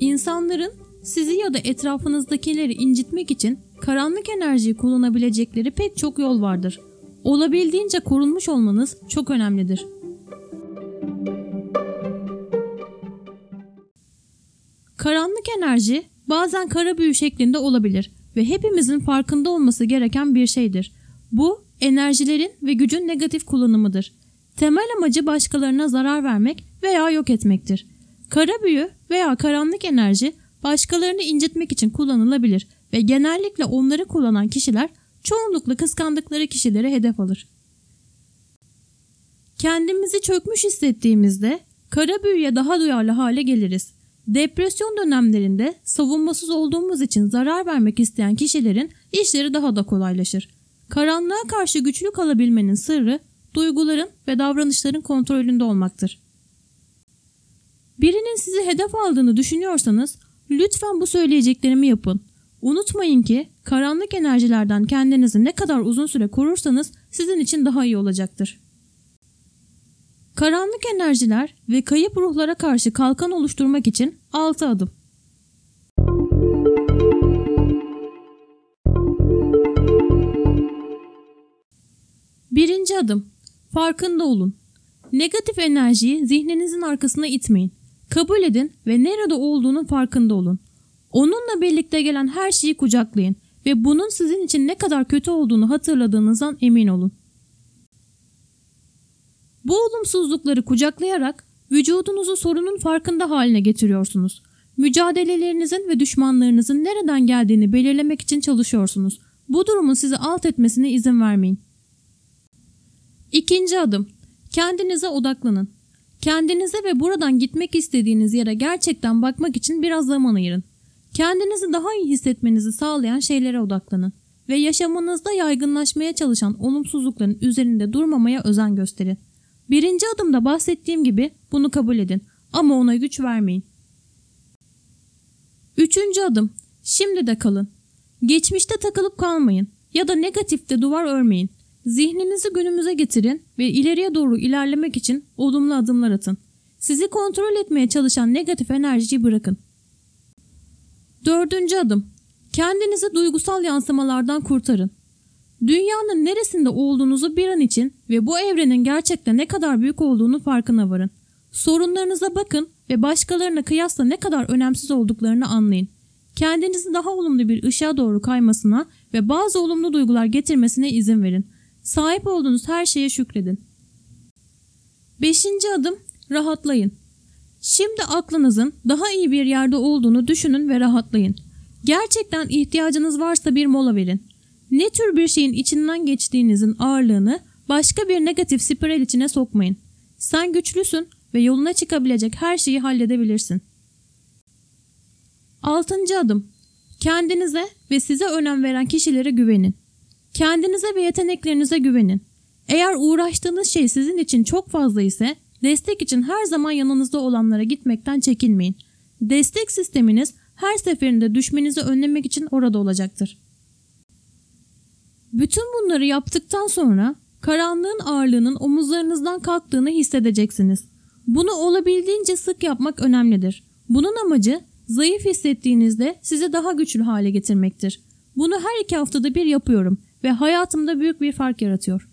İnsanların sizi ya da etrafınızdakileri incitmek için karanlık enerjiyi kullanabilecekleri pek çok yol vardır. Olabildiğince korunmuş olmanız çok önemlidir. Karanlık enerji bazen kara büyü şeklinde olabilir ve hepimizin farkında olması gereken bir şeydir. Bu enerjilerin ve gücün negatif kullanımıdır. Temel amacı başkalarına zarar vermek veya yok etmektir. Kara büyü veya karanlık enerji başkalarını incitmek için kullanılabilir ve genellikle onları kullanan kişiler çoğunlukla kıskandıkları kişilere hedef alır. Kendimizi çökmüş hissettiğimizde kara büyüye daha duyarlı hale geliriz. Depresyon dönemlerinde savunmasız olduğumuz için zarar vermek isteyen kişilerin işleri daha da kolaylaşır. Karanlığa karşı güçlü kalabilmenin sırrı duyguların ve davranışların kontrolünde olmaktır. Birinin sizi hedef aldığını düşünüyorsanız lütfen bu söyleyeceklerimi yapın. Unutmayın ki karanlık enerjilerden kendinizi ne kadar uzun süre korursanız sizin için daha iyi olacaktır. Karanlık enerjiler ve kayıp ruhlara karşı kalkan oluşturmak için 6 adım. Birinci adım. Farkında olun. Negatif enerjiyi zihninizin arkasına itmeyin. Kabul edin ve nerede olduğunun farkında olun. Onunla birlikte gelen her şeyi kucaklayın ve bunun sizin için ne kadar kötü olduğunu hatırladığınızdan emin olun. Bu olumsuzlukları kucaklayarak vücudunuzu sorunun farkında haline getiriyorsunuz. Mücadelelerinizin ve düşmanlarınızın nereden geldiğini belirlemek için çalışıyorsunuz. Bu durumun sizi alt etmesine izin vermeyin. İkinci adım. Kendinize odaklanın. Kendinize ve buradan gitmek istediğiniz yere gerçekten bakmak için biraz zaman ayırın. Kendinizi daha iyi hissetmenizi sağlayan şeylere odaklanın ve yaşamınızda yaygınlaşmaya çalışan olumsuzlukların üzerinde durmamaya özen gösterin. Birinci adımda bahsettiğim gibi bunu kabul edin ama ona güç vermeyin. Üçüncü adım. Şimdi de kalın. Geçmişte takılıp kalmayın ya da negatifte duvar örmeyin. Zihninizi günümüze getirin ve ileriye doğru ilerlemek için olumlu adımlar atın. Sizi kontrol etmeye çalışan negatif enerjiyi bırakın. Dördüncü adım. Kendinizi duygusal yansımalardan kurtarın. Dünyanın neresinde olduğunuzu bir an için ve bu evrenin gerçekten ne kadar büyük olduğunu farkına varın. Sorunlarınıza bakın ve başkalarına kıyasla ne kadar önemsiz olduklarını anlayın. Kendinizi daha olumlu bir ışığa doğru kaymasına ve bazı olumlu duygular getirmesine izin verin. Sahip olduğunuz her şeye şükredin. Beşinci adım rahatlayın. Şimdi aklınızın daha iyi bir yerde olduğunu düşünün ve rahatlayın. Gerçekten ihtiyacınız varsa bir mola verin. Ne tür bir şeyin içinden geçtiğinizin ağırlığını başka bir negatif spiral içine sokmayın. Sen güçlüsün ve yoluna çıkabilecek her şeyi halledebilirsin. Altıncı adım. Kendinize ve size önem veren kişilere güvenin. Kendinize ve yeteneklerinize güvenin. Eğer uğraştığınız şey sizin için çok fazla ise destek için her zaman yanınızda olanlara gitmekten çekinmeyin. Destek sisteminiz her seferinde düşmenizi önlemek için orada olacaktır. Bütün bunları yaptıktan sonra karanlığın ağırlığının omuzlarınızdan kalktığını hissedeceksiniz. Bunu olabildiğince sık yapmak önemlidir. Bunun amacı zayıf hissettiğinizde sizi daha güçlü hale getirmektir. Bunu her iki haftada bir yapıyorum ve hayatımda büyük bir fark yaratıyor.